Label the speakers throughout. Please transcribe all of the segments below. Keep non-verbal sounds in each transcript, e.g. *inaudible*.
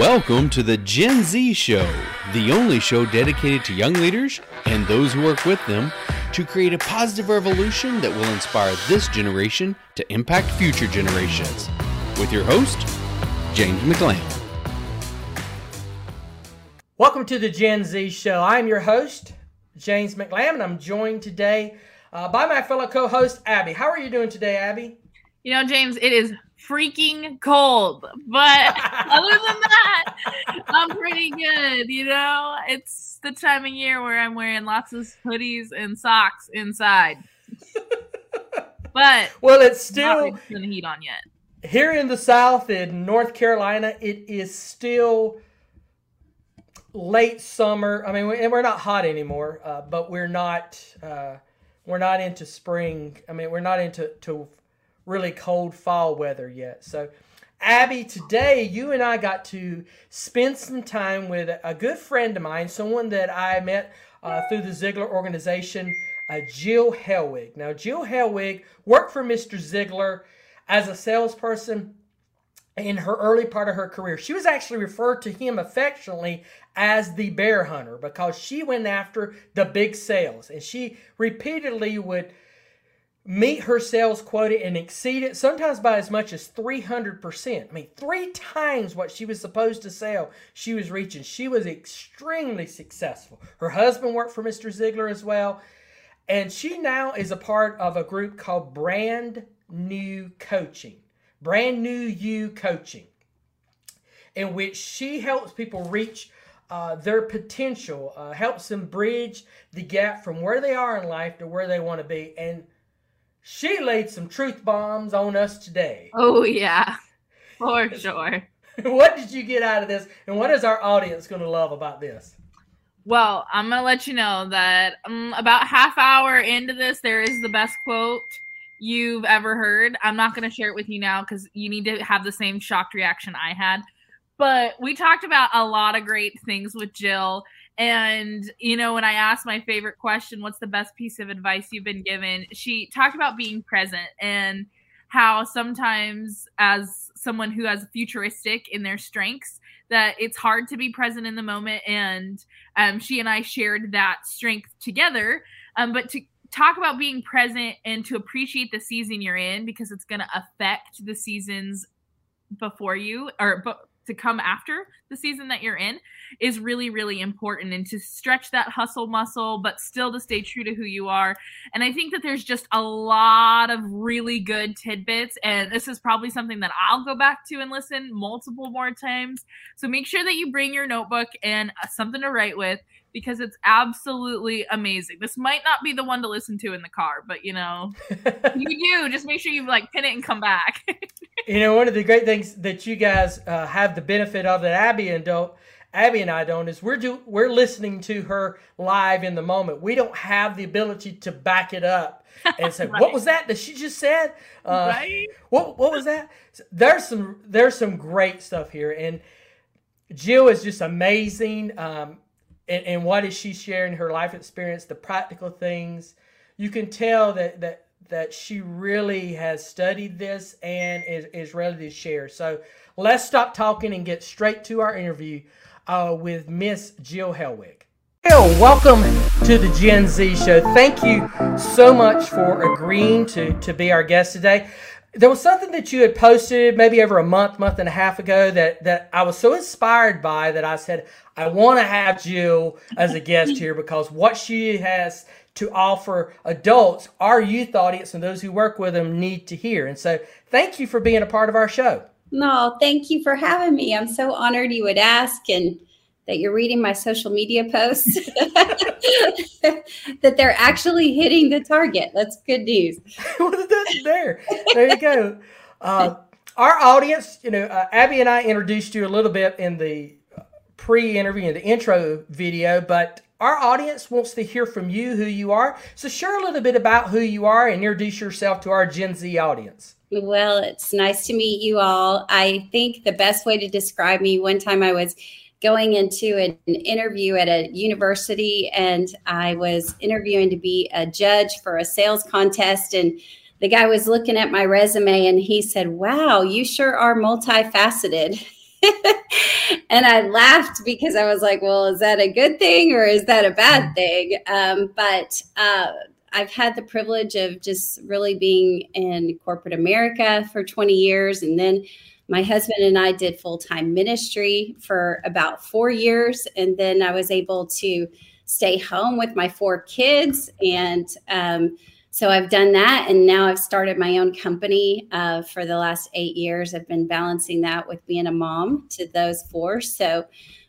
Speaker 1: Welcome to the Gen Z Show, the only show dedicated to young leaders and those who work with them to create a positive revolution that will inspire this generation to impact future generations. With your host, James McLean.
Speaker 2: Welcome to the Gen Z Show. I'm your host, James McLam, and I'm joined today uh, by my fellow co host, Abby. How are you doing today, Abby?
Speaker 3: You know, James, it is freaking cold. But *laughs* other than that, I'm pretty good. You know, it's the time of year where I'm wearing lots of hoodies and socks inside. *laughs* But
Speaker 2: well, it's still
Speaker 3: not the heat on yet.
Speaker 2: Here in the South, in North Carolina, it is still late summer. I mean, and we're not hot anymore, uh, but we're not uh, we're not into spring. I mean, we're not into to really cold fall weather yet. So, Abby, today you and I got to spend some time with a good friend of mine, someone that I met uh, through the Ziglar organization, uh, Jill Hellwig. Now, Jill Hellwig worked for Mr. Ziglar as a salesperson in her early part of her career. She was actually referred to him affectionately as the bear hunter because she went after the big sales and she repeatedly would meet her sales quota and exceed it, sometimes by as much as 300%. I mean, three times what she was supposed to sell, she was reaching. She was extremely successful. Her husband worked for Mr. Ziglar as well. And she now is a part of a group called Brand New Coaching. Brand New You Coaching, in which she helps people reach uh, their potential, uh, helps them bridge the gap from where they are in life to where they want to be. And she laid some truth bombs on us today.
Speaker 3: Oh, yeah, for sure. *laughs*
Speaker 2: what did you get out of this? And what is our audience going to love about this?
Speaker 3: Well, I'm going to let you know that um, about half hour into this, there is the best quote you've ever heard. I'm not going to share it with you now because you need to have the same shocked reaction I had. But we talked about a lot of great things with Jill and, you know, when I asked my favorite question, what's the best piece of advice you've been given? She talked about being present and how sometimes, as someone who has futuristic in their strengths, that it's hard to be present in the moment. And um, she and I shared that strength together. Um, but to talk about being present and to appreciate the season you're in because it's going to affect the seasons before you or to come after the season that you're in is really really important. And to stretch that hustle muscle but still to stay true to who you are. And i think that there's just a lot of really good tidbits. And this is probably something that i'll go back to and listen multiple more times. So make sure that you bring your notebook and something to write with because it's absolutely amazing. This might not be the one to listen to in the car, but you know, *laughs* you do. Just make sure you like pin it and come back. *laughs*
Speaker 2: you know, one of the great things that you guys uh, have the benefit of that Abby and don't, Abby and I don't, is we're do we're listening to her live in the moment. We don't have the ability to back it up and say, *laughs* right. "What was that that she just said?" Uh, right? What What was that? There's some there's some great stuff here, and Jill is just amazing. Um, and, and what is she sharing her life experience, the practical things. You can tell that that that she really has studied this and is, is ready to share. So let's stop talking and get straight to our interview uh, with Miss Jill Hellwig. Jill, welcome to the Gen Z show. Thank you so much for agreeing to, to be our guest today there was something that you had posted maybe over a month, month and a half ago that that I was so inspired by that I said I want to have Jill as a guest here because what she has to offer adults, our youth audience, and those who work with them need to hear. And so, thank you for being a part of our show.
Speaker 4: No, thank you for having me. I'm so honored you would ask and that you're reading my social media posts, *laughs* that they're actually hitting the target. That's good news. *laughs*
Speaker 2: There. There you go. Uh, our audience, you know, uh, Abby and I introduced you a little bit in the pre-interview in the intro video, but our audience wants to hear from you who you are. So share a little bit about who you are and introduce yourself to our Gen Z audience.
Speaker 4: Well, it's nice to meet you all. I think the best way to describe me, one time I was going into an interview at a university and I was interviewing to be a judge for a sales contest and the guy was looking at my resume and he said, "Wow, you sure are multifaceted." *laughs* and I laughed because I was like, well, is that a good thing or is that a bad thing? Um, but uh, I've had the privilege of just really being in corporate America for 20 years. And then my husband and I did full time ministry for about four years. And then I was able to stay home with my four kids. And um, so I've done that. And now I've started my own company uh, for the last eight years. I've been balancing that with being a mom to those four. So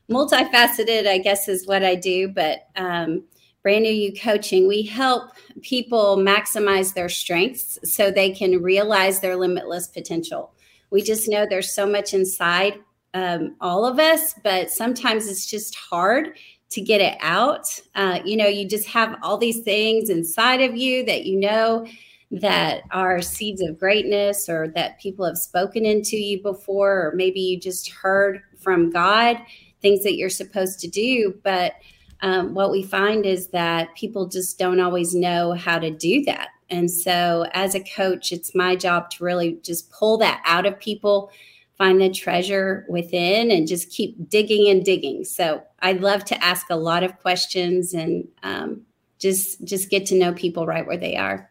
Speaker 4: multifaceted, I guess, is what I do. But um, brand new you coaching, we help people maximize their strengths so they can realize their limitless potential. We just know there's so much inside um, all of us, but sometimes it's just hard to get it out. Uh, you know, you just have all these things inside of you that you know that are seeds of greatness or that people have spoken into you before, or maybe you just heard from God things that you're supposed to do. But um, what we find is that people just don't always know how to do that. And so, as a coach, it's my job to really just pull that out of people find the treasure within and just keep digging and digging. So I love to ask a lot of questions and um, just just get to know people right where they are.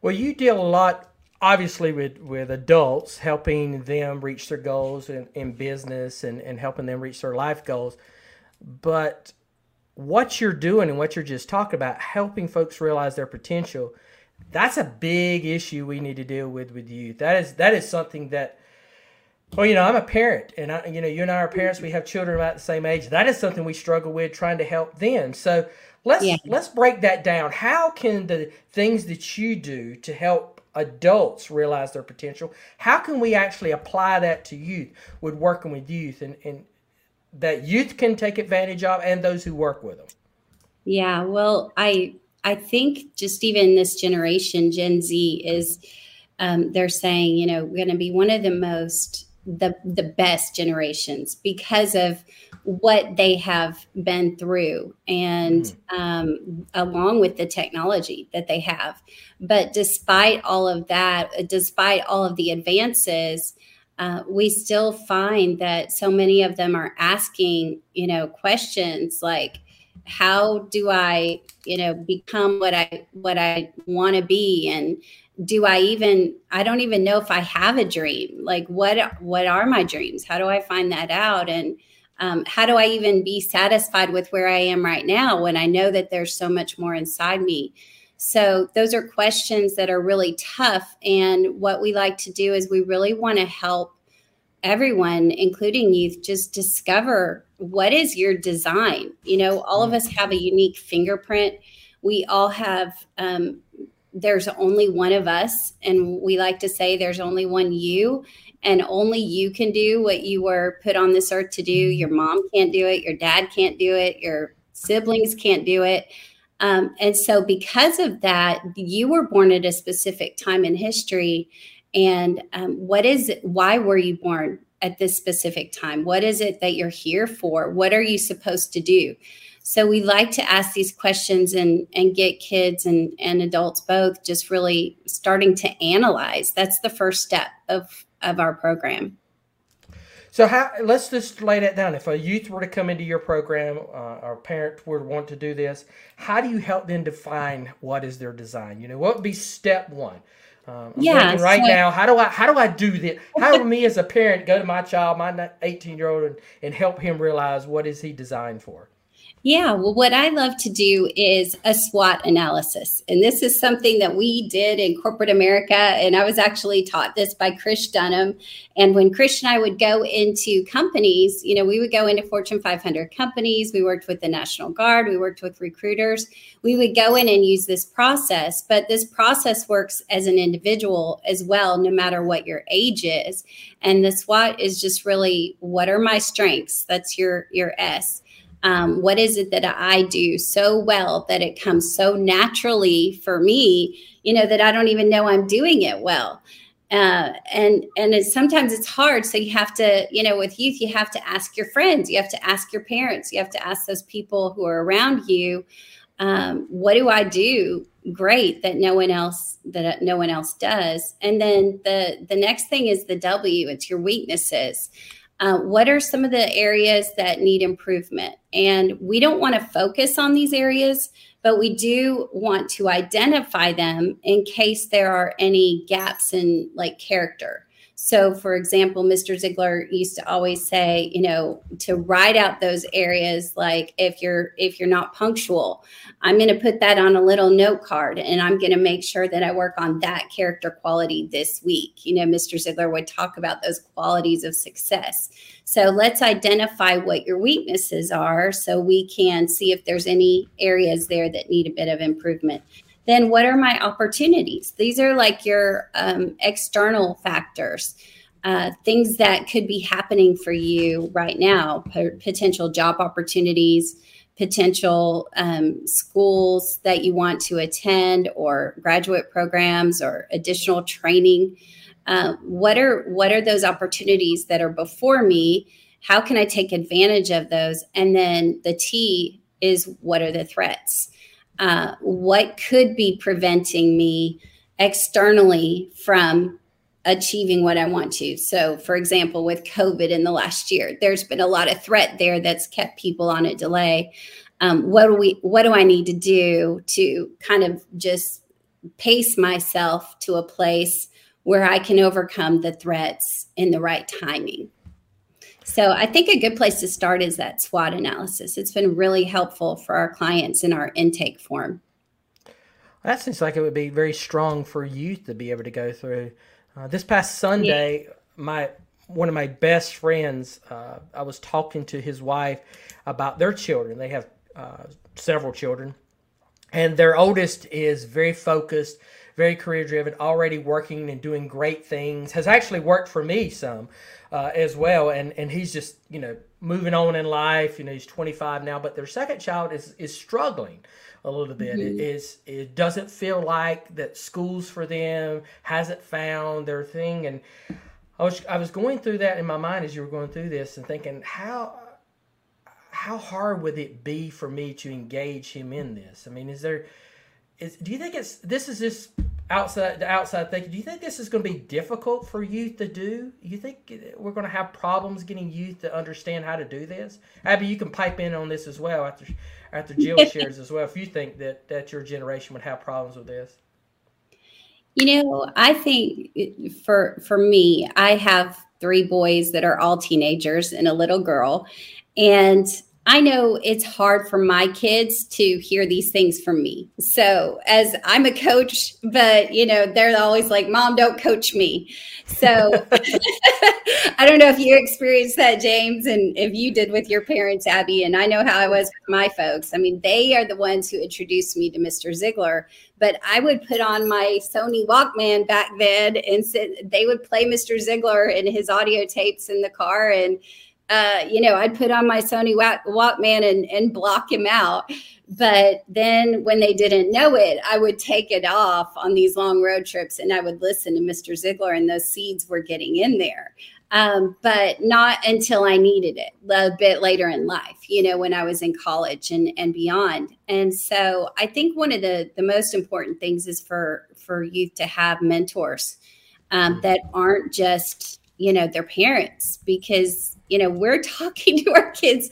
Speaker 2: Well, you deal a lot, obviously, with with adults, helping them reach their goals in, in business and, and helping them reach their life goals. But what you're doing and what you're just talking about, helping folks realize their potential, that's a big issue we need to deal with with youth. That is that is something that well, you know, I'm a parent, and I, you know, you and I are parents. We have children about the same age. That is something we struggle with trying to help them. So let's yeah. let's break that down. How can the things that you do to help adults realize their potential? How can we actually apply that to youth with working with youth, and and that youth can take advantage of, and those who work with them?
Speaker 4: Yeah, well, I I think just even this generation, Gen Z, is um, they're saying, you know, we're going to be one of the most the the best generations because of what they have been through and mm. um, along with the technology that they have but despite all of that despite all of the advances uh, we still find that so many of them are asking you know questions like how do i you know become what i what i want to be and do I even I don't even know if I have a dream. Like what what are my dreams? How do I find that out? And um, how do I even be satisfied with where I am right now when I know that there's so much more inside me? So those are questions that are really tough. And what we like to do is we really want to help everyone, including youth, just discover what is your design. You know, all of us have a unique fingerprint. We all have um, there's only one of us and we like to say there's only one you and only you can do what you were put on this earth to do your mom can't do it your dad can't do it your siblings can't do it um, and so because of that you were born at a specific time in history and um, what is it why were you born at this specific time what is it that you're here for what are you supposed to do so we like to ask these questions and and get kids and and adults both just really starting to analyze. That's the first step of of our program.
Speaker 2: So how let's just lay that down. If a youth were to come into your program, uh, or a parent were to want to do this, how do you help them define what is their design? You know, what would be step one? Um, yeah, right so, now, how do I how do I do this? How do me as a parent go to my child, my 18 year old, and, and help him realize what is he designed for?
Speaker 4: Yeah, well, what I love to do is a SWOT analysis. And this is something that we did in corporate America. And I was actually taught this by Chris Dunham. And when Chris and I would go into companies, you know, we would go into Fortune 500 companies. We worked with the National Guard, we worked with recruiters. We would go in and use this process. But this process works as an individual as well, no matter what your age is. And the SWOT is just really what are my strengths? That's your, your S um, what is it that I do so well that it comes so naturally for me, you know, that I don't even know I'm doing it well. Uh, and and it's, sometimes it's hard. So you have to, you know, with youth, you have to ask your friends, you have to ask your parents, you have to ask those people who are around you. Um, what do I do great that no one else that no one else does? And then the the next thing is the W. It's your weaknesses. Uh, what are some of the areas that need improvement? And we don't want to focus on these areas, but we do want to identify them in case there are any gaps in like character. So, for example, Mr. Ziglar used to always say, you know, to write out those areas like if you're if you're not punctual, I'm going to put that on a little note card and I'm going to make sure that I work on that character quality this week. You know, Mr. Ziglar would talk about those qualities of success. So, let's identify what your weaknesses are so we can see if there's any areas there that need a bit of improvement then what are my opportunities? These are like your um, external factors, uh, things that could be happening for you right now, p- potential job opportunities, potential um, schools that you want to attend, or graduate programs, or additional training. Uh, what are what are those opportunities that are before me? How can I take advantage of those? And then the T is what are the threats? Uh, what could be preventing me externally from achieving what I want to. So, for example, with COVID in the last year, there's been a lot of threat there that's kept people on a delay. Um, what do we? What do I need to do to kind of just pace myself to a place where I can overcome the threats in the right timing? So I think a good place to start is that SWOT analysis. It's been really helpful for our clients in our intake form.
Speaker 2: That seems like it would be very strong for youth to be able to go through. Uh, this past Sunday, yeah. my one of my best friends, uh, I was talking to his wife about their children. They have uh, several children, and their oldest is very focused, very career driven, already working and doing great things. Has actually worked for me some uh, as well. And and he's just you know moving on in life. You know he's 25 now, but their second child is is struggling a little bit. Mm-hmm. It is it doesn't feel like that schools for them hasn't found their thing. And I was I was going through that in my mind as you were going through this and thinking how how hard would it be for me to engage him in this? I mean, is there is do you think it's this is just outside the outside thinking, do you think this is going to be difficult for youth to do? You think we're going to have problems getting youth to understand how to do this? Abby, you can pipe in on this as well after after Jill *laughs* shares as well. If you think that that your generation would have problems with this.
Speaker 4: You know, I think for for me, I have three boys that are all teenagers and a little girl, and I know it's hard for my kids to hear these things from me. So, as I'm a coach, but you know, they're always like, Mom, don't coach me. So, *laughs* I don't know if you experienced that, James, and if you did with your parents, Abby. And I know how I was with my folks. I mean, they are the ones who introduced me to Mr. Ziglar, but I would put on my Sony Walkman back then and sit, they would play Mr. Ziglar and his audio tapes in the car. And uh, you know, I'd put on my Sony Walkman and, and block him out. But then when they didn't know it, I would take it off on these long road trips and I would listen to Mr. Ziglar, and those seeds were getting in there. Um, but not until I needed it a bit later in life, you know, when I was in college and, and beyond. And so I think one of the, the most important things is for, for youth to have mentors um, that aren't just, you know, their parents, because you know we're *laughs* talking to our kids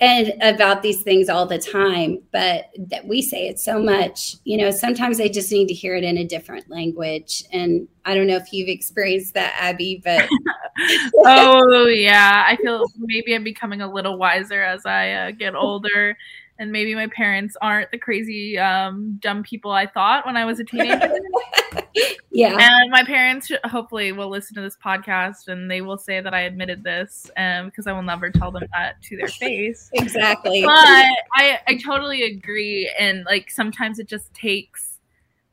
Speaker 4: and about these things all the time but that we say it so much. You know sometimes they just need to hear it in a different language. And i don't know if you've experienced that abby but *laughs*
Speaker 3: oh yeah. I feel maybe i'm becoming a little wiser as i uh, get older and maybe my parents aren't the crazy um, dumb people I thought when I was a *laughs* teenager.
Speaker 4: Yeah.
Speaker 3: And my parents hopefully will listen to this podcast and they will say that I admitted this um, because I will never tell them that to their face. *laughs*
Speaker 4: exactly.
Speaker 3: But I, I totally agree. And like sometimes it just takes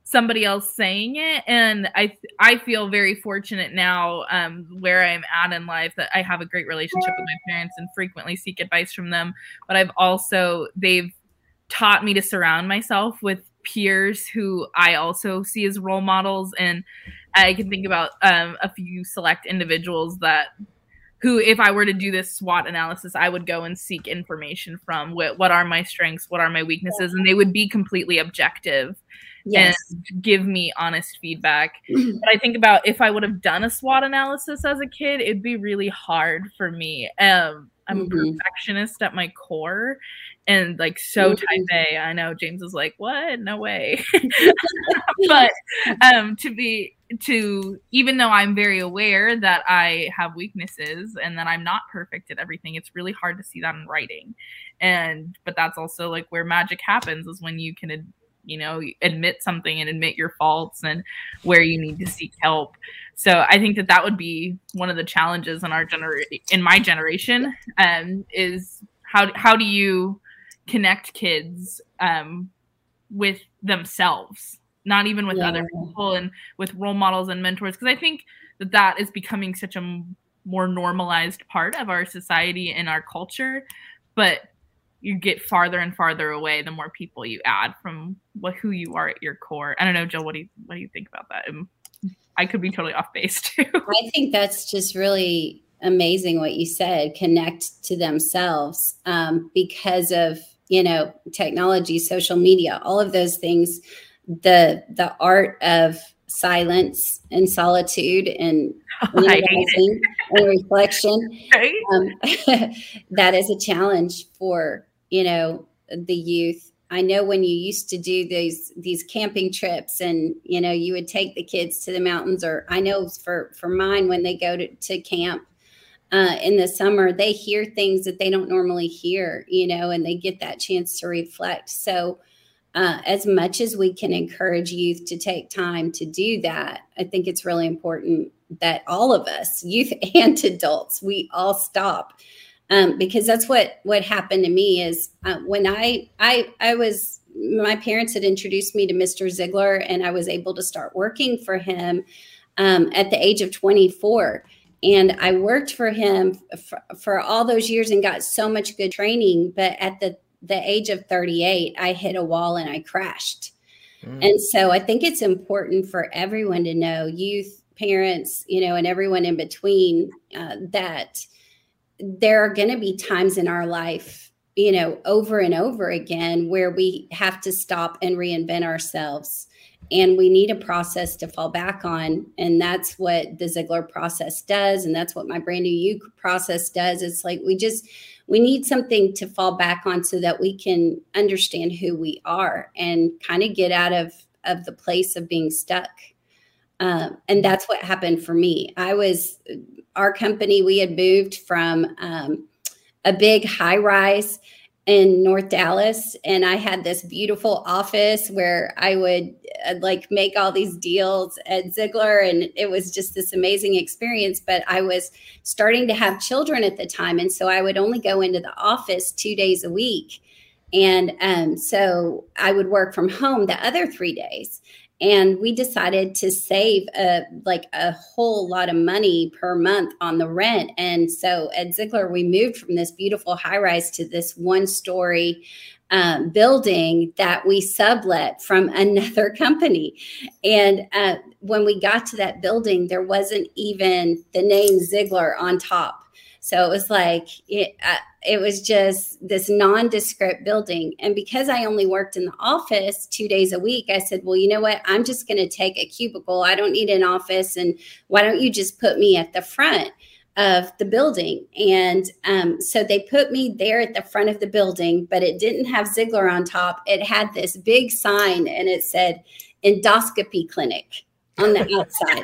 Speaker 3: somebody else saying it and i i feel very fortunate now um, where i'm at in life that i have a great relationship with my parents and frequently seek advice from them but i've also they've taught me to surround myself with peers who i also see as role models and i can think about um, a few select individuals that who if i were to do this swot analysis i would go and seek information from what, what are my strengths what are my weaknesses and they would be completely objective yes. and give me honest feedback. *clears throat* but I think about if I would have done a SWOT analysis as a kid, it'd be really hard for me. Um, I'm mm-hmm. a perfectionist at my core and like so type A. I know James is like, what? No way. *laughs* *laughs* but um to be to even though I'm very aware that I have weaknesses and that I'm not perfect at everything, it's really hard to see that in writing. And but that's also like where magic happens is when you can you know admit something and admit your faults and where you need to seek help so i think that that would be one of the challenges in our generation in my generation um, is how how do you connect kids um, with themselves not even with yeah. other people and with role models and mentors because i think that that is becoming such a more normalized part of our society and our culture but you get farther and farther away the more people you add from what who you are at your core. I don't know, Jill. What do you what do you think about that? Um, I could be totally off base *laughs* too.
Speaker 4: I think that's just really amazing what you said. Connect to themselves um, because of you know technology, social media, all of those things. The the art of silence and solitude and *laughs* and reflection. *laughs* Right? Um, *laughs* that is a challenge for you know the youth i know when you used to do these these camping trips and you know you would take the kids to the mountains or i know for for mine when they go to, to camp uh, in the summer they hear things that they don't normally hear you know and they get that chance to reflect so uh, as much as we can encourage youth to take time to do that i think it's really important that all of us *laughs* youth and adults we all stop um, because that's what what happened to me is uh, when I I I was my parents had introduced me to Mr. Ziglar and I was able to start working for him um, at the age of 24 and I worked for him for, for all those years and got so much good training but at the the age of 38 I hit a wall and I crashed mm. and so I think it's important for everyone to know youth parents you know and everyone in between uh, that there are going to be times in our life, you know, over and over again where we have to stop and reinvent ourselves. And we need a process to fall back on. And that's what the ziglar process does. And that's what my brand new you process does. It's like we just, we need something to fall back on so that we can understand who we are and kind of get out of, of the place of being stuck. Um, and that's what happened for me. I was our company, we had moved from um, a big high rise in North Dallas, and I had this beautiful office where I would uh, like make all these deals at Ziglar, and it was just this amazing experience. But I was starting to have children at the time, and so I would only go into the office two days a week. And um, so I would work from home the other three days and we decided to save a like a whole lot of money per month on the rent. And so at ziglar we moved from this beautiful high rise to this one story um, building that we sublet from *laughs* another company. And uh, when we got to that building there wasn't even the name ziglar on top so it was like it, uh, it was just this nondescript building. And because I only worked in the office two days a week, I said, well, you know what? I'm just going to take a cubicle. I don't need an office. And why don't you just put me at the front? of the building. And um, so they put me there at the front of the building, but it didn't have Ziglar on top. It had this big sign and it said endoscopy clinic on the outside.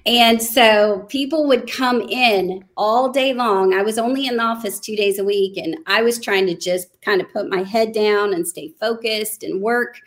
Speaker 4: *laughs* and so people would come in all day long. I was only in the office two days a week, and I was trying to just kind of put my head down and stay focused and work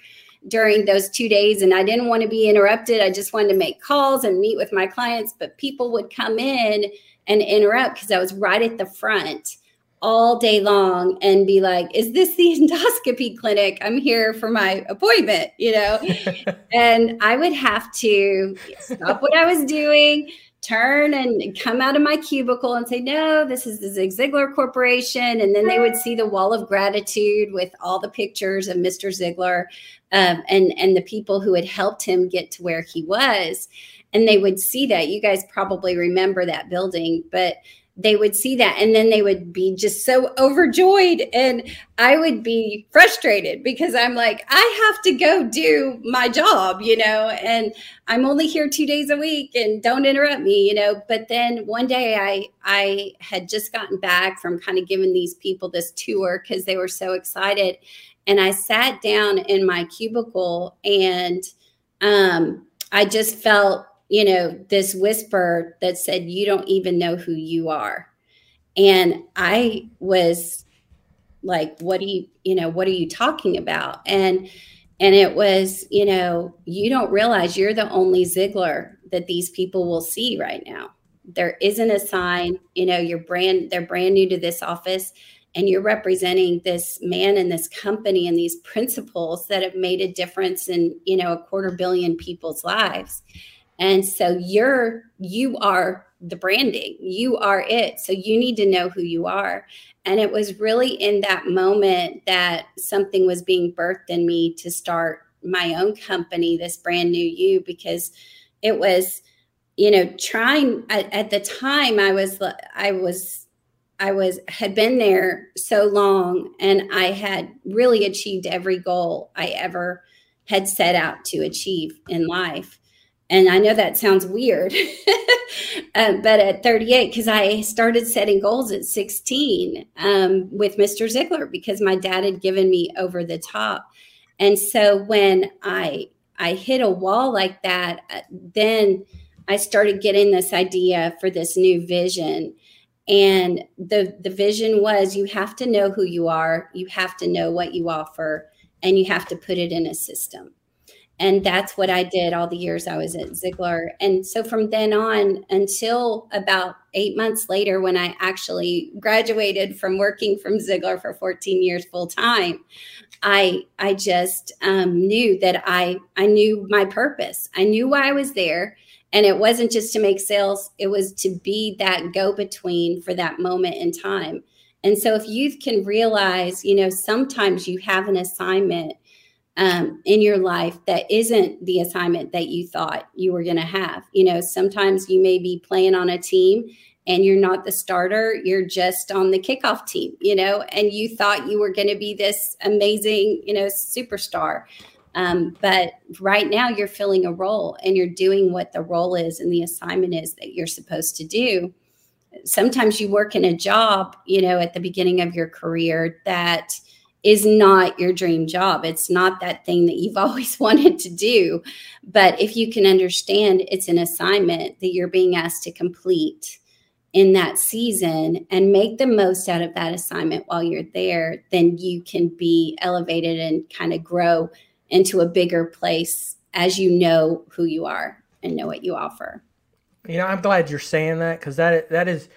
Speaker 4: during those two days. And I didn't want to be interrupted. I just wanted to make calls and meet with my clients, but people would come in and interrupt because I was right at the front all day long and be like, is this the *laughs* endoscopy clinic? I'm here for my appointment, you know? *laughs* and I would have to stop what I was doing, turn and come out of my cubicle and say, no, this is the Zig Ziglar Corporation. And then they would see the wall of gratitude with all the pictures of Mr. Ziglar um, and, and the people who had helped him get to where he was. And they would see that. You guys probably remember that building, but they would see that and then they would be just so overjoyed and i would be frustrated because i'm like i have to go do my job you know and i'm only here two days a week and don't interrupt me you know. But then one day i i had just gotten back from kind of giving these people this tour because they were so excited and i sat down in my cubicle and um i just felt you know, this whisper that said, You don't even know who you are. And I was like, What do you, you know, what are you talking about? And, and it was, you know, you don't realize you're the only Ziglar that these people will see right now. There isn't a sign, you know, you're brand, they're brand new to this office and you're representing this man and this company and these principles that have made a difference in, you know, a quarter billion people's lives and so you're, you are the branding, you are it. So you need to know who you are. And it was really in that moment that something was being birthed in me to start my own company, this brand new you, because it was, you know, trying at, at the time I was, I was, I was had been there so long and I had really achieved every goal I ever had set out to achieve in life. And I know that sounds weird, um, *laughs* but at 38, because I started setting goals at 16 um, with Mr. Ziglar because my dad had given me over the top. And so when I I hit a wall like that, uh, then I started getting this idea for this new vision. And the the vision was you have to know who you are, you have to know what you offer, and you have to put it in a system. And that's what I did all the years I was at Ziglar. And so from then on until about eight months later, when I actually graduated from working from Ziglar for 14 years full time, I I just um, knew that I I knew my purpose. I knew why I was there, and it wasn't just to make sales; it was to be that go between for that moment in time. And so, if youth can realize, you know, sometimes you have an assignment um, in your life that isn't the assignment that you thought you were going to have. You know, sometimes you may be playing on a team and you're not the starter, you're just on the kickoff team, you know, and you thought you were going to be this amazing, you know, superstar. Um, but right now you're filling a role and you're doing what the role is and the assignment is that you're supposed to do. Sometimes you work in a job, you know, at the beginning of your career that is not your dream job. It's not that thing that you've *laughs* always wanted to do. But if you can understand it's an assignment that you're being asked to complete in that season and make the most out of that assignment while you're there, then you can be elevated and kind of grow into a bigger place as you know who you are and know what you offer.
Speaker 2: You know, I'm glad you're saying that because that that is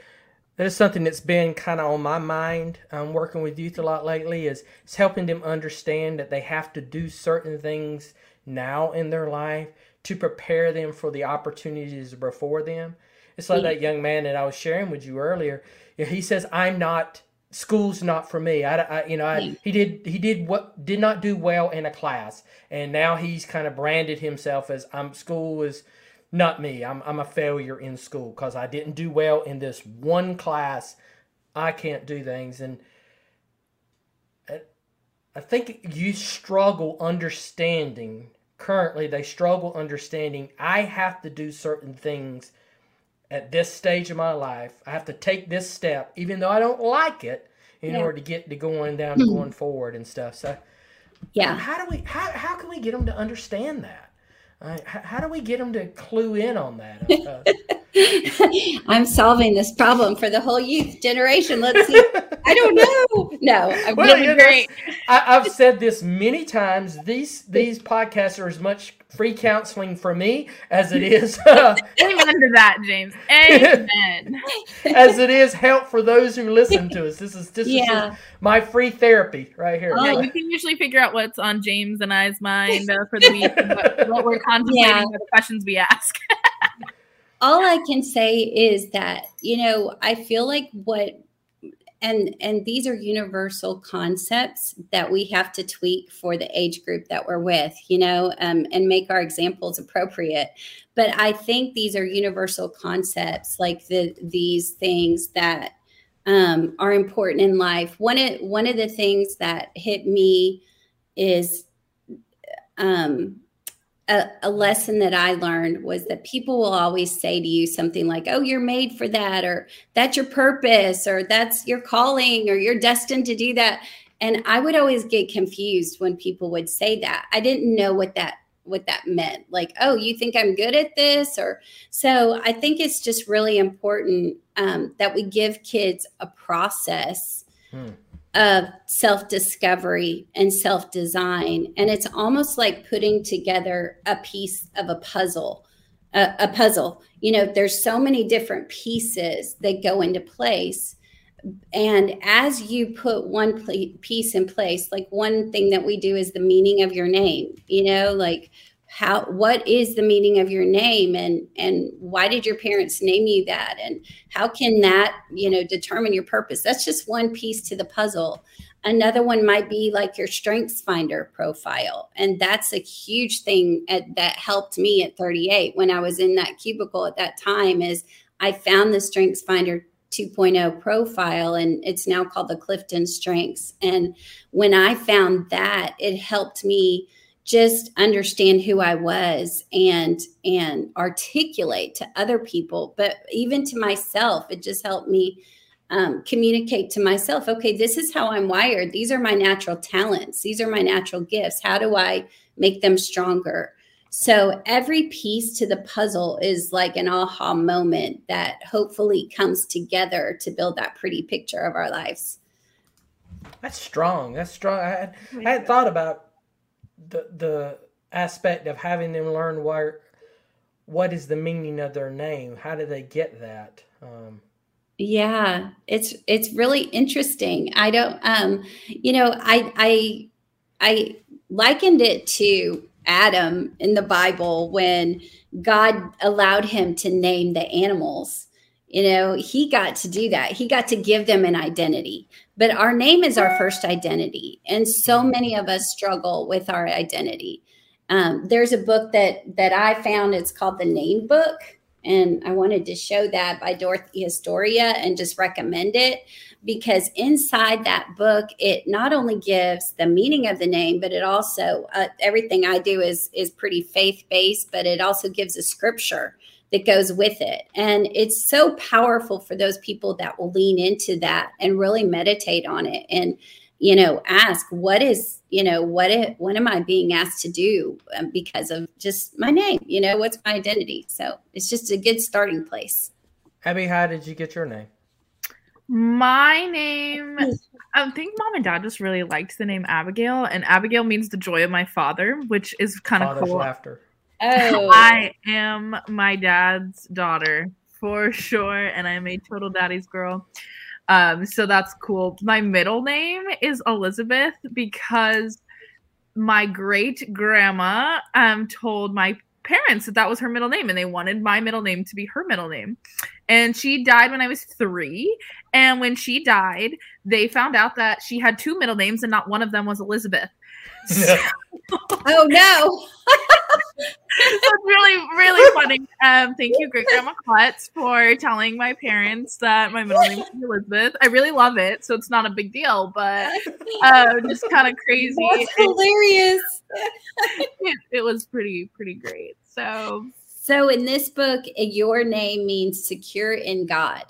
Speaker 2: that is something that's been kind of on my mind um, working with youth a lot lately is, is helping them understand that they have to do certain things now in their life to prepare them for the opportunities before them. It's like that young man that i was sharing with you earlier he says i'm not school's not for me. I, I you know I, he did he did what did not do well in a class and now he's kind of branded himself as i'm school is not me. I'm, I'm a failure in school because I didn't do well in this one class. I can't do things. And uh, I think you struggle understanding, currently, they struggle understanding I have to do certain things at this stage of my life. I have to take this step, even though I don't like it, in yeah. order to get to going down to mm-hmm. going forward and stuff. So,
Speaker 4: yeah.
Speaker 2: How do we, how, how can we get them to understand that? How do we get them to clue in on that? *laughs*
Speaker 4: Uh, uh, I'm solving this problem for the whole youth generation. Let's see. I don't know. No, I'm well, really great.
Speaker 2: I, have said this many times. These these podcasts are as much free counseling for me as it *laughs* is.
Speaker 3: Uh, Amen to that, James. Amen.
Speaker 2: as it is help for those who listen to us. This is this yeah. is my free therapy right here.
Speaker 3: Yeah, you can usually figure out what's on James and I's mind uh, for the week, what, what, we're contemplating, yeah. the questions we ask. *laughs*
Speaker 4: All I can say is that you know I feel like what and and these are universal concepts that we have to tweak for the age group that we're with you know um, and make our examples appropriate. But i think these are universal concepts like the these things that um, are important in life. One of one of the things that hit me is um, a, a, lesson that I learned was that people will always say to you something like, Oh, you're made for that, or that's your purpose, or that's your calling, or you're destined to do that. And I would always get confused when people would say that. I didn't know what that what that meant. Like, oh, you think I'm good at this? Or so I think it's just really important um, that we give kids a process. Hmm of self discovery and self design. And it's almost like putting together a piece of a puzzle. A, a, puzzle. You know, there's so many different pieces that go into place. And as you put one piece in place, like one thing that we do is the meaning of your name, you know, like how what is the meaning of your name and and why did your parents name you that? And how can that you know determine your purpose? That's just one piece to the puzzle. Another one might be like your strengths finder profile. And that's a huge thing at, that helped me at 38 when i was in that cubicle at that time is i found the strengths finder 2.0 profile and it's now called the clifton strengths. And when i found that it helped me just understand who I was and and articulate to other people, but even to myself, it just helped me um, communicate to myself. Okay, this is how I'm wired. These are my natural talents. These are my natural gifts. How do I make them stronger? So every piece to the puzzle is like an aha moment that hopefully comes together to build that pretty picture of our lives.
Speaker 2: That's strong. That's strong. I, had, I hadn't thought about the the aspect of having them learn where what is the meaning of their name? How do they get that? Um,
Speaker 4: yeah it's it's really interesting. I don't um you know i i i likened it to adam in the bible when god allowed him to name the animals you know he got to do that. He got to give them an identity. But our name is our first identity and so many of us struggle with our identity. Um, there's a book that that i found. It's called the name book and i wanted to show that by dorothy Astoria and just recommend it because inside that book it not only gives the meaning of the name but it also uh, everything i do is is pretty faith based but it also gives a scripture that goes with it. And it's so powerful for those people that will lean into that and really meditate on it and you know ask what is you know what it, what am i being asked to do um, because of just my name? You know what's my identity? So it's just a good starting place.
Speaker 2: Abby how did you get your name?
Speaker 3: My name i think mom and dad just really liked the name abigail and abigail means the joy of my father which is kind of cool.
Speaker 2: laughter
Speaker 3: Oh. I am my dad's daughter for sure, and I'm a total daddy's girl. Um, so that's cool. My middle name is Elizabeth because my great grandma um told my parents that that was her middle name and they wanted my middle name to be her middle name. And she died when I was 3, and when she died, they found out that she had two middle names and not one of them was Elizabeth. *laughs*
Speaker 4: So, oh no. *laughs*
Speaker 3: That's really, really funny. Um, thank you, Great Grandma Klutz, for telling my parents that my middle name is Elizabeth. I really love it, so it's not a big deal, but uh, just kind of *laughs* crazy.
Speaker 4: That's hilarious.
Speaker 3: It, it was pretty, pretty great. So,
Speaker 4: so in this book, your name means secure in God,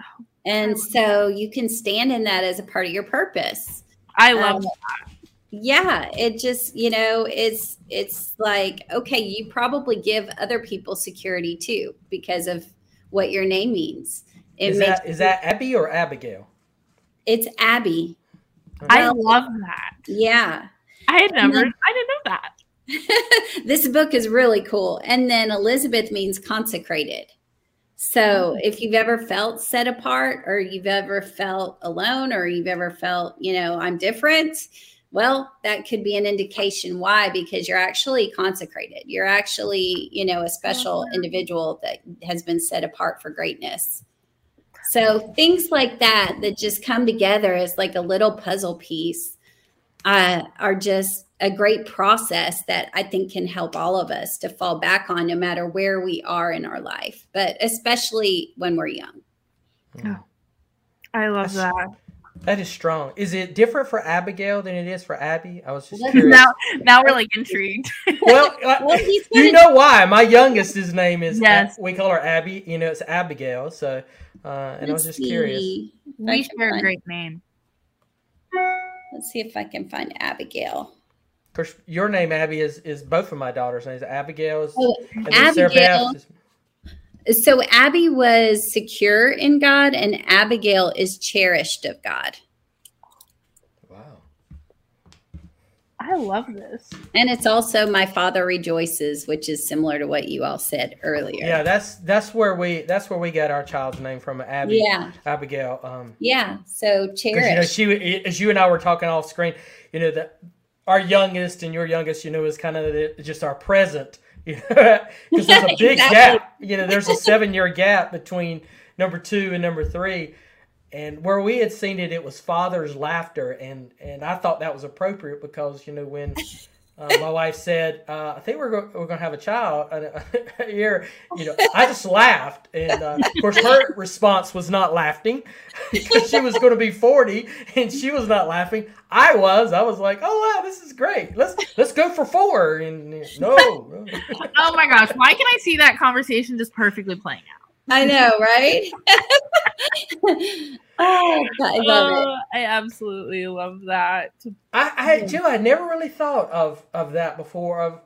Speaker 4: oh, and so you can stand in that as a part of your purpose.
Speaker 3: I love um, that
Speaker 4: yeah it just you know it's it's like okay you probably give other people security too because of what your name means.
Speaker 2: It is that is that abby or abigail?
Speaker 4: It's abby.
Speaker 3: I love that.
Speaker 4: Yeah.
Speaker 3: I had never then, i didn't know that. *laughs*
Speaker 4: This book is really cool. And then elizabeth means consecrated. So oh. if you've ever felt set apart or you've ever felt alone or you've ever felt you know i'm different well, that could be an indication why, because you're actually consecrated. You're actually, you know, a special individual that has been set apart for greatness. So things like that that just come together as like a little puzzle piece uh, are just a great process that I think can help all of us to fall back on no matter where we are in our life, but especially when we're young.
Speaker 3: Oh, I love that.
Speaker 2: That is strong. Is it different for Abigail than it is for Abby? I was just curious.
Speaker 3: Now, now we're like intrigued.
Speaker 2: well, *laughs* uh,
Speaker 4: Well, he's
Speaker 2: you know why? My youngest, his name is.
Speaker 3: Yes.
Speaker 2: we call her Abby. You know, it's Abigail. So, uh, and I was just curious.
Speaker 4: see if I
Speaker 3: we share a great name.
Speaker 4: Let's see if I can find Abigail.
Speaker 2: Of course, your name Abby is is both of my daughters' names. Abigail is.
Speaker 4: Oh,
Speaker 2: and then Sarah
Speaker 4: Abigail.
Speaker 2: Beth is-
Speaker 4: So Abby was secure in God, and Abigail is cherished of God.
Speaker 2: Wow.
Speaker 3: I love this.
Speaker 4: And it's also my father rejoices, which is similar to what you all said earlier.
Speaker 2: Yeah, that's that's where we that's where we got our child's name from, Abby.
Speaker 4: Yeah.
Speaker 2: Abigail. Um,
Speaker 4: Yeah. So
Speaker 2: because you know she as you and I were talking off screen, you know that our youngest and your youngest, you know, is kind of the, just our present. *laughs* Because there's a big
Speaker 4: Exactly.
Speaker 2: gap. You know, there's a seven year gap between number two and number three. And where we had seen it, it was father's laughter, and and I thought that was appropriate because you know when uh, my wife said, uh, "I think we're go- we're going to have a child a, *laughs* a year," you know, I just laughed, and uh, of course her response was not laughing *laughs* because she was going to be forty, and she was not laughing. I was. I was like, "Oh wow, this is great. Let's let's go for four. And uh, no, no. *laughs*
Speaker 3: Oh my gosh, why can I see that conversation just perfectly playing out?
Speaker 4: I know, right? *laughs* oh, I love it.
Speaker 3: Oh, I absolutely love that.
Speaker 2: I, I Jill, I never really thought of of that before of,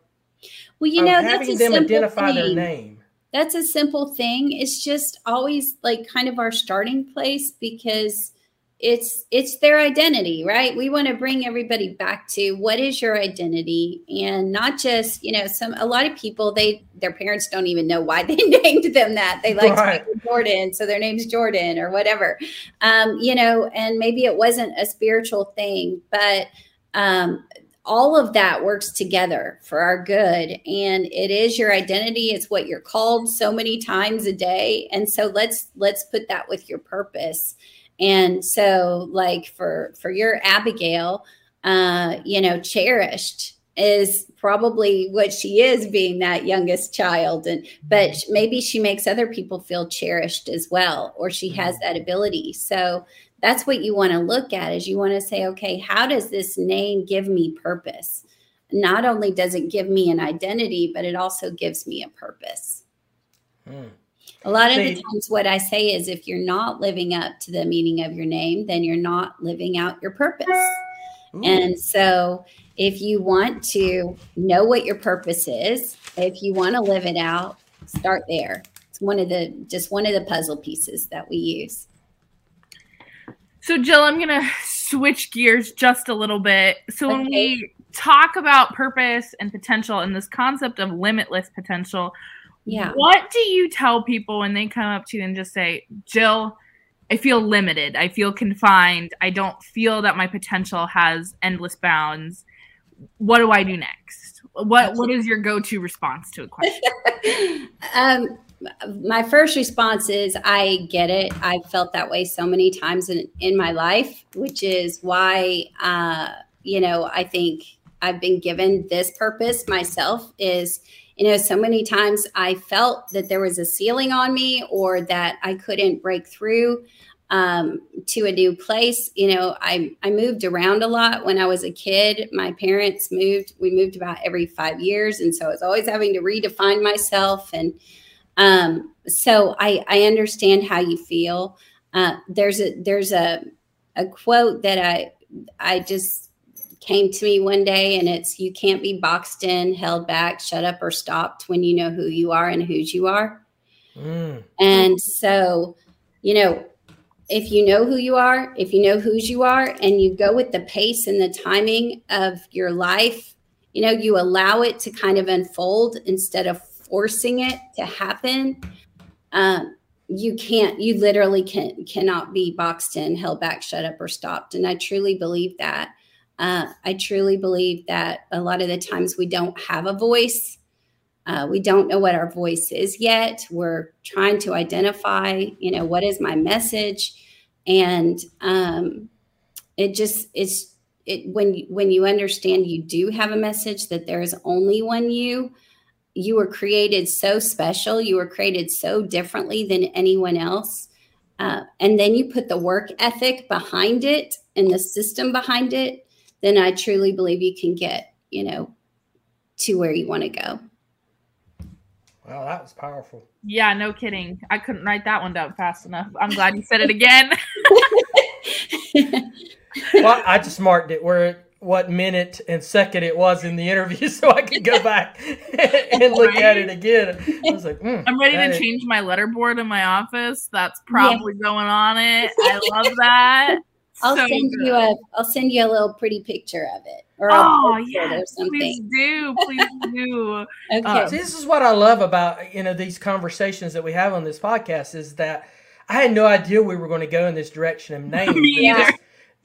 Speaker 4: Well, you
Speaker 2: of
Speaker 4: know, that's
Speaker 2: having
Speaker 4: a
Speaker 2: them
Speaker 4: simple
Speaker 2: identify their
Speaker 4: thing.
Speaker 2: name.
Speaker 4: That's a simple thing. It's just always like kind of our starting place because it's it's their identity, right? We want to bring everybody back to what is your identity and not just, you know, some a lot of people they their parents don't even know why *laughs* they named them that. They like
Speaker 2: Right.
Speaker 4: Jordan, so their name's Jordan or whatever. Um, you know, and maybe it wasn't a spiritual thing, but um all of that works together for our good and it is your identity it's what you're called so many times a day and so let's let's put that with your purpose and so like for for your abigail uh you know cherished is probably what she is being that youngest child. And but maybe she makes other people feel cherished as well or she has that ability. So that's what you want to look at is you want to say okay how does this name give me purpose? Not only does it give me an identity but it also gives me a purpose.
Speaker 2: Hmm.
Speaker 4: A lot of the times what i say is if you're not living up to the meaning of your name then you're not living out your purpose.
Speaker 2: Ooh.
Speaker 4: and so if you want to know what your purpose is if you want to live it out start there. It's one of the just one of the puzzle pieces that we use.
Speaker 3: So, Jill, I'm going to switch gears just a little bit. So, when we talk about purpose and potential and this concept of limitless potential,
Speaker 4: yeah
Speaker 3: what do you tell people when they come up to you and just say, Jill, I feel limited. I feel confined. I don't feel that my potential has endless bounds. What do I do next? What What is your go to response to a question? *laughs*
Speaker 4: um, my first response is I get it. I've felt that way so many times in, in my life, which is why, uh, you know, I think I've been given this purpose myself is, you know, so many times I felt that there was a ceiling on me or that I couldn't break through um, to a new place. You know, I, I moved around a lot when I was a kid. My parents moved, we moved about every five years. And so I was always having to redefine myself. And um, so I, I understand how you feel. Uh, there's a, there's a, a quote that I, I just came to me one day and it's, you can't be boxed in, held back, shut up or stopped when you know who you are and whose you are.
Speaker 2: Mm.
Speaker 4: And so, you know, if you know who you are, if you know whose you are, and you go with the pace and the timing of your life, you know, you allow it to kind of unfold instead of forcing it to happen. Um, you can't, you literally can cannot be boxed in, held back, shut up, or stopped. And I truly believe that. Uh, I truly believe that a lot of the times we don't have a voice Uh, we don't know what our voice is yet. We're trying to identify, you know, what is my message, and um, it just it's it when you, when you understand you do have a message that there is only one you. You were created so special. You were created so differently than anyone else. Uh, and then you put the work ethic behind it and the system behind it, then I truly believe you can get, you know, to where you want to go.
Speaker 2: Wow, that was powerful.
Speaker 3: Yeah, no kidding. I couldn't write that one down fast enough. I'm glad you said it again. *laughs*
Speaker 2: well, I just marked it where what minute and second it was in the interview *laughs* so I could go back *laughs* and look right. at it again. I was like, mm,
Speaker 3: I'm ready to is... change my letterboard in my office. That's probably yeah. going on it. I love that.
Speaker 4: I'll so send good. you a I'll send you a little pretty picture of it
Speaker 3: or oh yeah. Please do, please do. *laughs*
Speaker 2: okay, uh, See, this is what I love about you know these conversations that we have on this podcast is that I had no idea we were going to go in this direction of *laughs* names.
Speaker 3: Me either.
Speaker 2: This,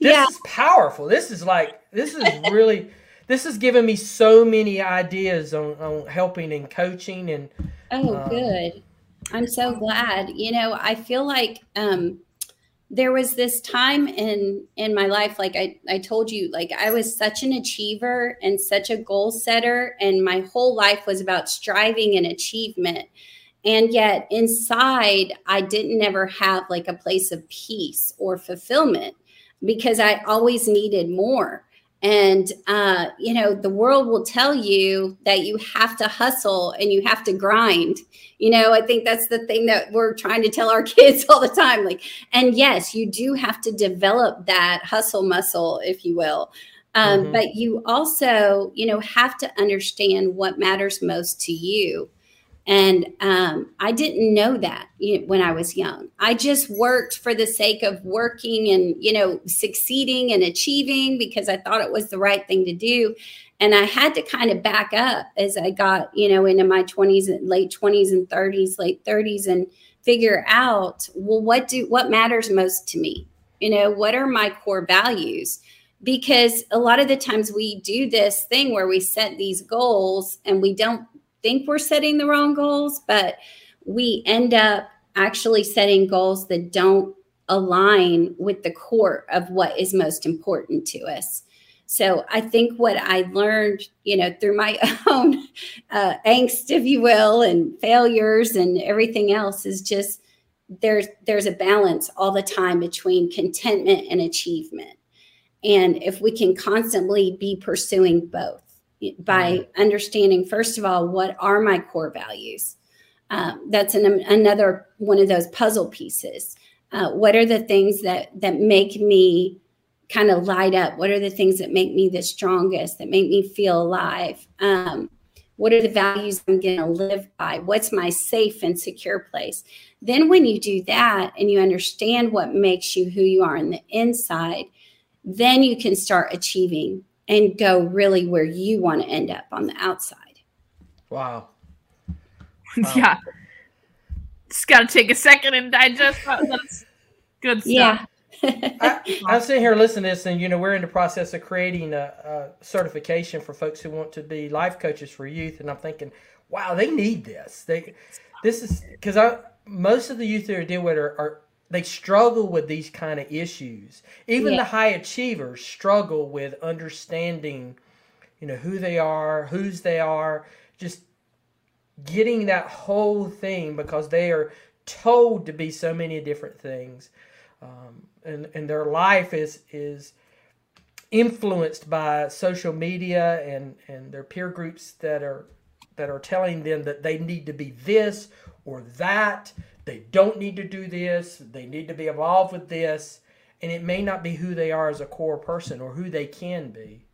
Speaker 2: this yeah. is powerful. This is like this is really this has given me so many ideas on, on helping and coaching and
Speaker 4: oh um, good i'm so glad you know i feel like um there was this time in in my life like I, I told you like i was such an achiever and such a goal setter and my whole life was about striving and achievement. And yet inside i didn't ever have like a place of peace or fulfillment because i always needed more and, uh, you know, the world will tell you that you have to hustle and you have to grind. You know, I think that's the thing that we're trying to tell our *laughs* kids all the time. Like, and yes, you do have to develop that hustle muscle, if you will. Um, mm-hmm. But you also, you know, have to understand what matters most to you. And um, I didn't know that when I was young. I just worked for the sake of working and, you know, succeeding and achieving because I thought it was the right thing to do. And I had to kind of back up as I got, you know, into my 20s and late 20s and 30s, late 30s, and figure out, well, what do what matters most to me? You know, what are my core values? Because a lot of the times we do this thing where we set these goals and we don't think we're setting the wrong goals, but we end up actually setting goals that don't align with the core of what is most important to us. So I think what I learned, you know, through my *laughs* own uh, angst, if you will, and failures and everything else is just there's there's a balance all the time between contentment and achievement. And if we can constantly be pursuing both, by understanding first of all what are my core values? Um, that's an, another one of those puzzle pieces. Uh, what are the things that that make me kind of light up? What are the things that make me the strongest that make me feel alive? Um, what are the values i'm going to live by? What's my safe and secure place? Then when you do that and you understand what makes you who you are on the inside then you can start achieving and go really where you want to end up on the outside.
Speaker 2: Wow. *laughs*
Speaker 3: wow. yeah. Just got to take a second and digest that. That's good stuff.
Speaker 4: Yeah.
Speaker 2: I, am sitting here listening to this, and you know we're in the process of creating a, a, certification for folks who want to be life coaches for youth, and I'm thinking, wow, they need this. They, this is because I most of the youth that I deal with are, are they struggle with these kind of issues. Even yeah. the high achievers struggle with understanding, you know, who they are, whose they are, just getting that whole thing because they are told to be so many different things. Um, and, and their life is is influenced by social media and, and their peer groups that are that are telling them that they need to be this or that they don't need to do this, they need to be involved with this, and it may not be who they are as a core person or who they can be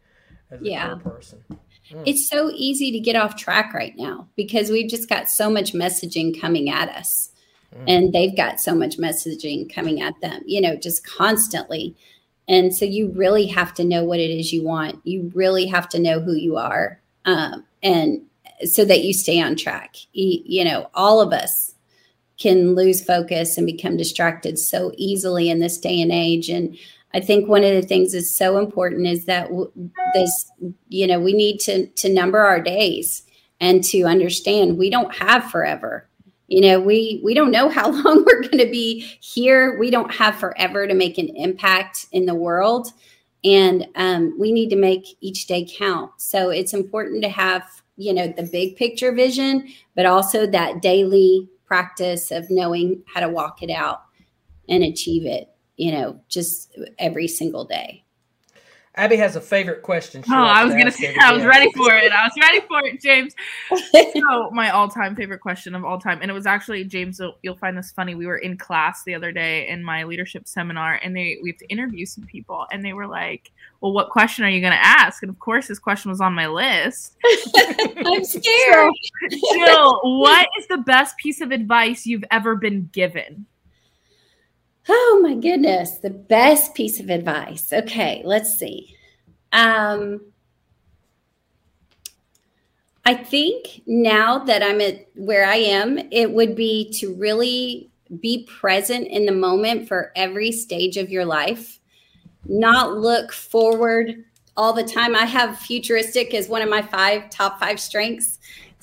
Speaker 2: as a yeah. core person.
Speaker 4: Mm. It's so easy to get off track right now because we've just got so much messaging coming at us. Mm. And they've got so much messaging coming at them, you know, just constantly. And so you really have to know what it is you want. You really have to know who you are. Um, and so that you stay on track. You, you know, all of us can lose focus and become distracted so easily in this day and age. And I think one of the things that's so important is that this, you know, we need to to number our days and to understand we don't have forever. You know, we we don't know how *laughs* long we're going to be here. We don't have forever to make an impact in the world, and um, we need to make each day count. So it's important to have you know the big picture vision, but also that daily practice of knowing how to walk it out and achieve it. You know, just every single day.
Speaker 2: Abby has a favorite question.
Speaker 3: Oh, I was gonna say, I was ready for it. I was ready for it, James. *laughs* so my all-time favorite question of all time, and it was actually James. You'll find this funny. We were in class the other day in my leadership seminar, and they we have to interview some people, and they were like, "Well, what question are you gonna ask?" And of course, this question was on my list. *laughs*
Speaker 4: I'm scared.
Speaker 3: So, Jill, what is the best piece of advice you've ever been given?
Speaker 4: Oh my goodness, the best piece of advice. Okay, let's see. Um, I think now that I'm at where I am, it would be to really be present in the moment for every stage of your life, not look forward all the time. I have futuristic as one of my five top five strengths.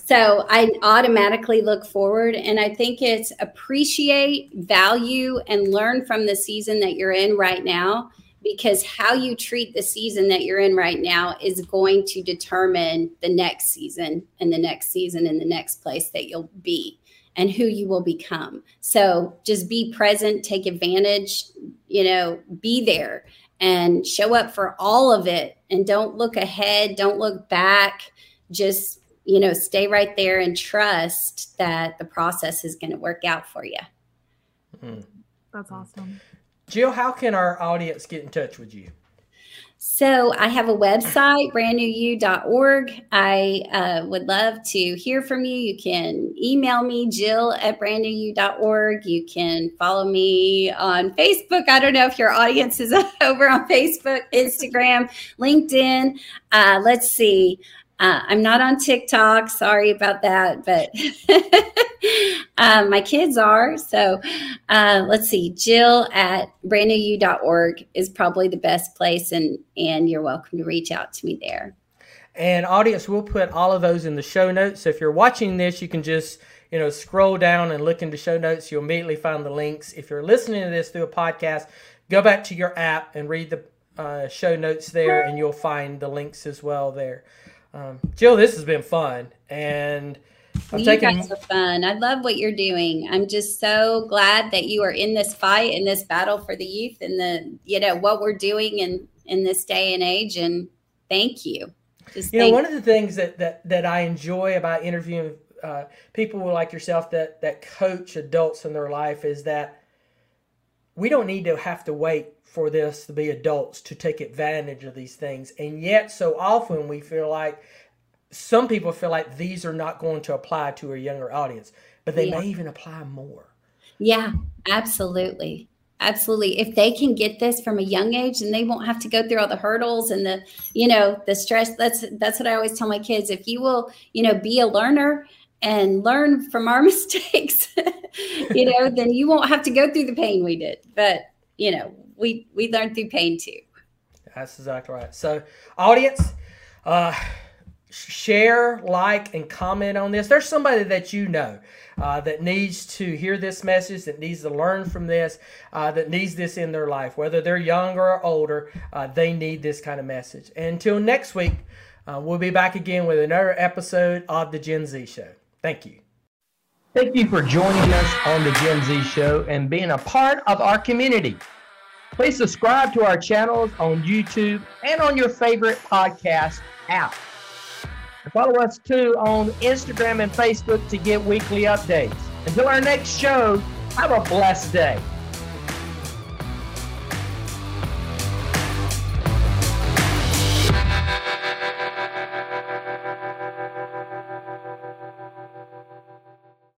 Speaker 4: So I automatically look forward and I think it's appreciate, value, and learn from the season that you're in right now because how you treat the season that you're in right now is going to determine the next season and the next season and the next place that you'll be and who you will become. So just be present, take advantage, you know, be there and show up for all of it and don't look ahead, don't look back. Just you know, stay right there and trust that the process is going to work out for you.
Speaker 3: Mm. That's awesome.
Speaker 2: Jill, how can our audience get in touch with you?
Speaker 4: So I have a website, brandnewu.org. I uh, would love to hear from you. You can email me, Jill at brandnewu.org. You can follow me on Facebook. I don't know if your audience is *laughs* over on Facebook, Instagram, LinkedIn. Uh, let's see. Uh, I'm not on TikTok. Sorry about that, but um, *laughs* my kids are. So uh, let's see. Jill at brandnewu.org is probably the best place, and and you're welcome to reach out to me there.
Speaker 2: And audience, we'll put all of those in the show notes. So if you're watching this, you can just you know scroll down and look into show notes. You'll immediately find the links. If you're listening to this through a podcast, go back to your app and read the uh, show notes there, and you'll find the links as well there. Um, Jill, this has been fun, and
Speaker 4: I'm you taking... guys are fun. I love what you're doing. I'm just so glad that you are in this fight in this battle for the youth and the you know what we're doing in in this day and age. And thank you.
Speaker 2: Just you know, one of the things that that that I enjoy about interviewing uh, people like yourself that that coach adults in their life is that we don't need to have to wait for this to be adults to take advantage of these things. And yet, so often we feel like some people feel like these are not going to apply to a younger audience, but they yeah. may even apply more.
Speaker 4: Yeah, absolutely. Absolutely. If they can get this from a young age, and they won't have to go through all the hurdles and the, you know, the stress. That's that's what I always tell my kids. If you will, you know, be a learner and learn from our *laughs* mistakes, *laughs* you know, then you won't have to go through the pain we did. But, you know, we we learn through pain too.
Speaker 2: That's exactly right. So, audience, uh, share, like, and comment on this. There's somebody that you know uh, that needs to hear this message, that needs to learn from this, uh, that needs this in their life. Whether they're younger or older, uh, they need this kind of message. And until next week, uh, we'll be back again with another episode of the Gen Z Show. Thank you. Thank you for joining us on the Gen Z Show and being a part of our community. Please subscribe to our channels on YouTube and on your favorite podcast app. And follow us too on Instagram and Facebook to get weekly updates. Until our next show, have a blessed day.